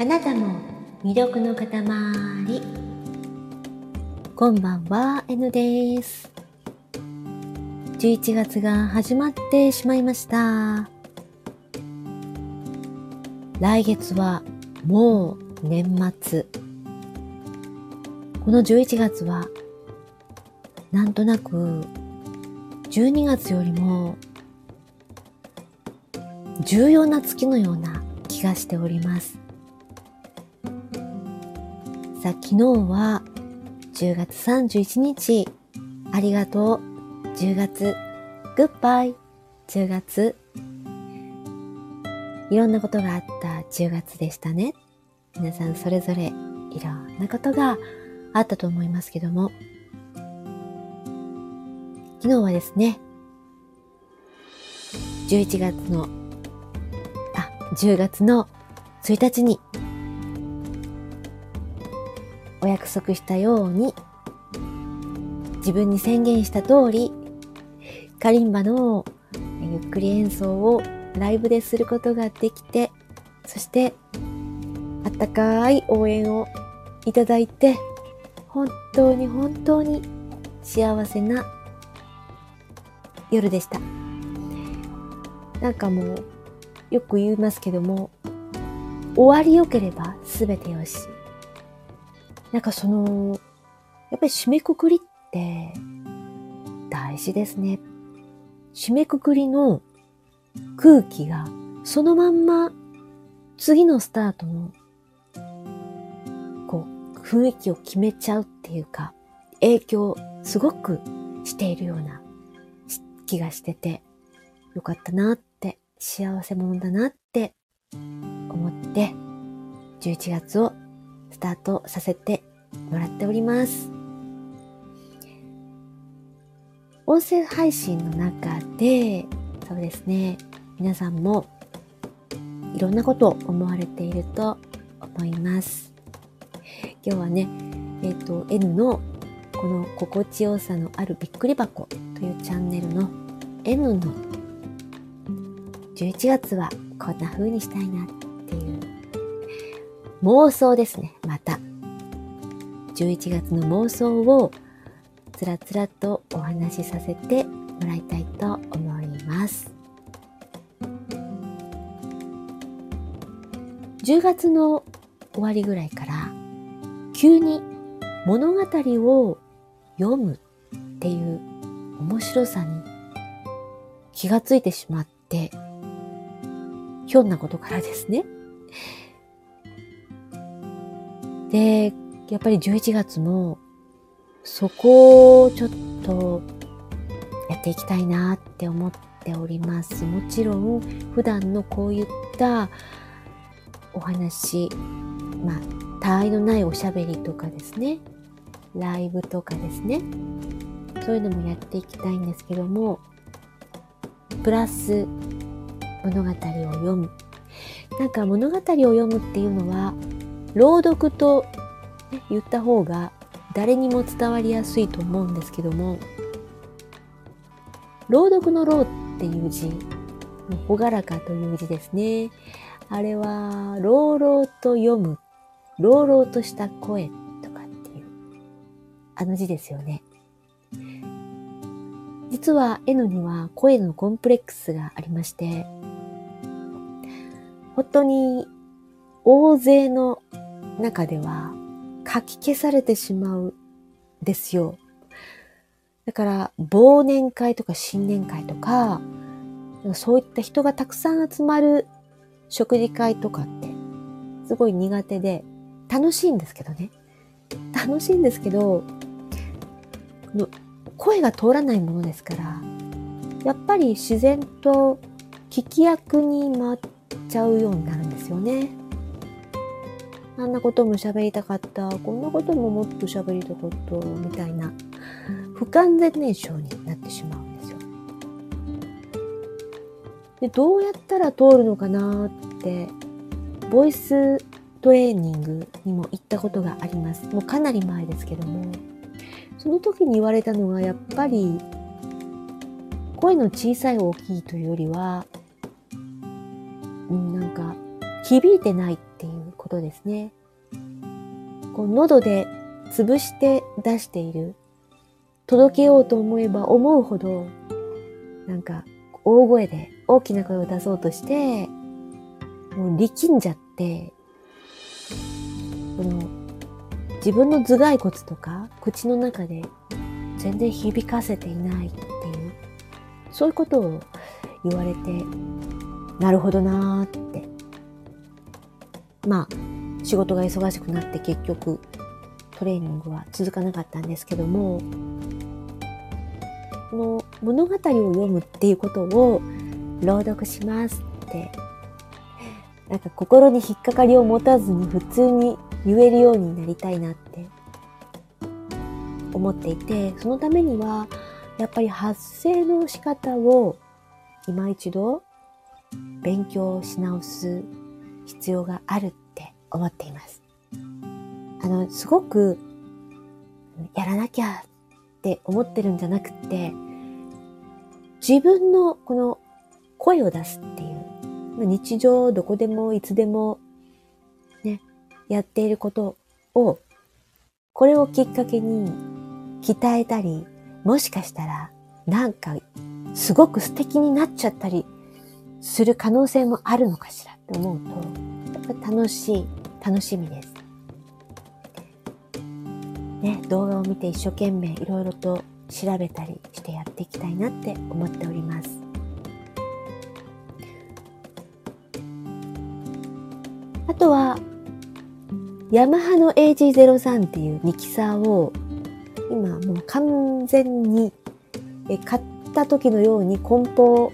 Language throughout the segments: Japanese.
あなたも魅力の塊。こんばんは N です。11月が始まってしまいました。来月はもう年末。この11月はなんとなく12月よりも重要な月のような気がしております。さあ、昨日は10月31日、ありがとう、10月、グッバイ、10月、いろんなことがあった。10月でしたね。皆さんそれぞれいろんなことがあったと思いますけども、昨日はですね、11月の10月の1日に約束したように自分に宣言した通りカリンバのゆっくり演奏をライブですることができてそしてあったかい応援をいただいて本当に本当に幸せな夜でしたなんかもうよく言いますけども、終わりよければ全てよし。なんかその、やっぱり締めくくりって大事ですね。締めくくりの空気がそのまんま次のスタートのこう雰囲気を決めちゃうっていうか影響すごくしているような気がしててよかったなって幸せ者だなって思って11月をスタートさせてもらっております。音声配信の中で、そうですね、皆さんもいろんなことを思われていると思います。今日はね、えっ、ー、と、N のこの心地よさのあるびっくり箱というチャンネルの N の11月はこんな風にしたいなって妄想ですね、また。11月の妄想をつらつらとお話しさせてもらいたいと思います。10月の終わりぐらいから急に物語を読むっていう面白さに気がついてしまってひょんなことからですね。で、やっぱり11月もそこをちょっとやっていきたいなって思っております。もちろん普段のこういったお話、まあ、他愛のないおしゃべりとかですね、ライブとかですね、そういうのもやっていきたいんですけども、プラス物語を読む。なんか物語を読むっていうのは、朗読と、言った方が誰にも伝わりやすいと思うんですけども、朗読の朗っていう字、ほがらかという字ですね。あれは、朗々と読む、朗々とした声とかっていう、あの字ですよね。実は N には声のコンプレックスがありまして、本当に大勢の中では書き消されてしまうんですよ。だから忘年会とか新年会とか、そういった人がたくさん集まる食事会とかってすごい苦手で楽しいんですけどね。楽しいんですけど、声が通らないものですから、やっぱり自然と聞き役に回っちゃうようになるんですよね。あんなことも喋りたかった、こんなことももっと喋りたかった、みたいな不完全燃焼になってしまうんですよ。で、どうやったら通るのかなって、ボイストレーニングにも行ったことがあります。もうかなり前ですけども、その時に言われたのがやっぱり声の小さい大きいというよりは、うん、なんか響いてないことですね。こう喉で潰して出している。届けようと思えば思うほど、なんか大声で大きな声を出そうとして、もう力んじゃって、この自分の頭蓋骨とか口の中で全然響かせていないっていう、そういうことを言われて、なるほどなーって。まあ、仕事が忙しくなって結局トレーニングは続かなかったんですけども、この物語を読むっていうことを朗読しますって、なんか心に引っかかりを持たずに普通に言えるようになりたいなって思っていて、そのためには、やっぱり発声の仕方を今一度勉強し直す必要があるって思っています。あの、すごくやらなきゃって思ってるんじゃなくて、自分のこの声を出すっていう、日常どこでもいつでもね、やっていることを、これをきっかけに鍛えたり、もしかしたらなんかすごく素敵になっちゃったりする可能性もあるのかしらって思うと、やっぱ楽しい、楽しみです。ね、動画を見て一生懸命いろいろと調べたりしてやっていきたいなって思っております。あとは、ヤマハの AG03 っていうミキサーを今もう完全に買った時のように梱包、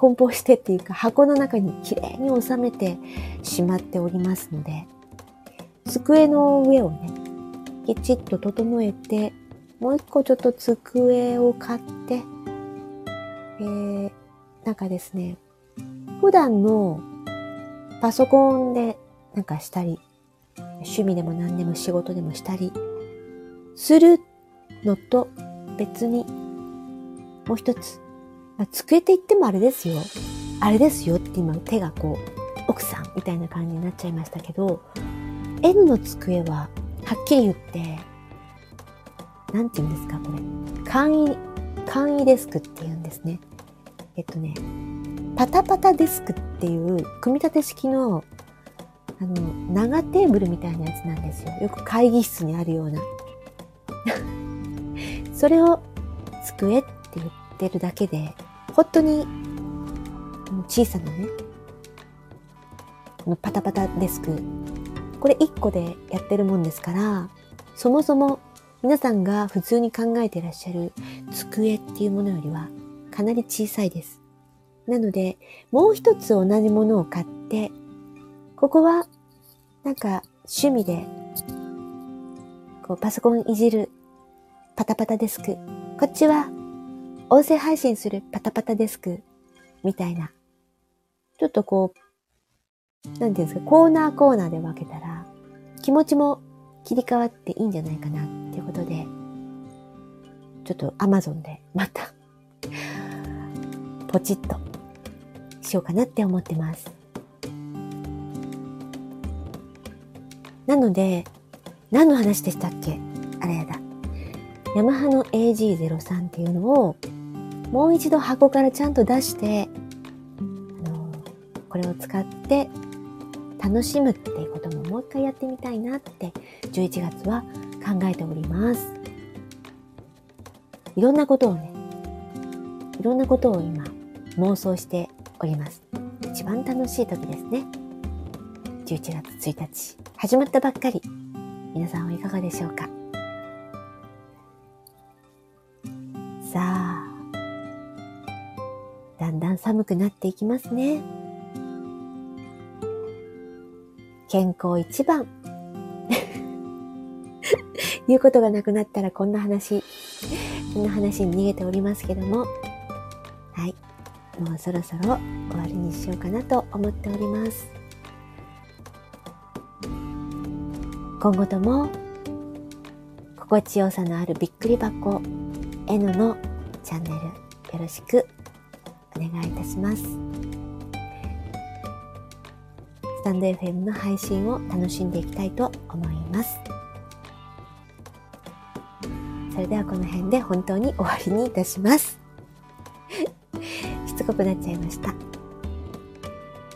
梱包してっていうか箱の中にきれいに収めてしまっておりますので、机の上をね、きちっと整えて、もう一個ちょっと机を買って、えー、なんかですね、普段のパソコンでなんかしたり、趣味でも何でも仕事でもしたりするのと別にもう一つ、机って言ってもあれですよ。あれですよって今手がこう奥さんみたいな感じになっちゃいましたけど N の机ははっきり言って、なんて言うんですか、これ。簡易、簡易デスクって言うんですね。えっとね、パタパタデスクっていう組み立て式のあの、長テーブルみたいなやつなんですよ。よく会議室にあるような。それを机って言ってるだけで、本当に小さなね、このパタパタデスクこれ1個でやってるもんですから、そもそも皆さんが普通に考えてらっしゃる机っていうものよりはかなり小さいです。なので、もう一つ同じものを買って、ここはなんか趣味でこうパソコンいじるパタパタデスク。こっちは音声配信するパタパタデスクみたいな。ちょっとこうなんていうんですか、コーナーコーナーで分けたら、気持ちも切り替わっていいんじゃないかなっていうことで、ちょっと Amazon でまたポチッとしようかなって思ってます。なので、何の話でしたっけ？あれやだ。ヤマハの AG03 っていうのをもう一度箱からちゃんと出して、あのこれを使って楽しむっていうことももう一回やってみたいなって11月は考えております。いろんなことをね、いろんなことを今妄想しております。一番楽しい時ですね。11月1日、始まったばっかり。皆さんはいかがでしょうか？さあ、寒くなっていきますね。健康一番。言うことがなくなったらこんな話、こんな話に逃げておりますけども、はい。もうそろそろ終わりにしようかなと思っております。今後とも、心地よさのあるびっくり箱 N のチャンネルよろしくお願いいたします。スタンド FM の配信を楽しんでいきたいと思います。それではこの辺で本当に終わりにいたします。しつこくなっちゃいました。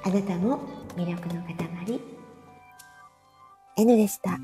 あなたも魅力の塊 N でした。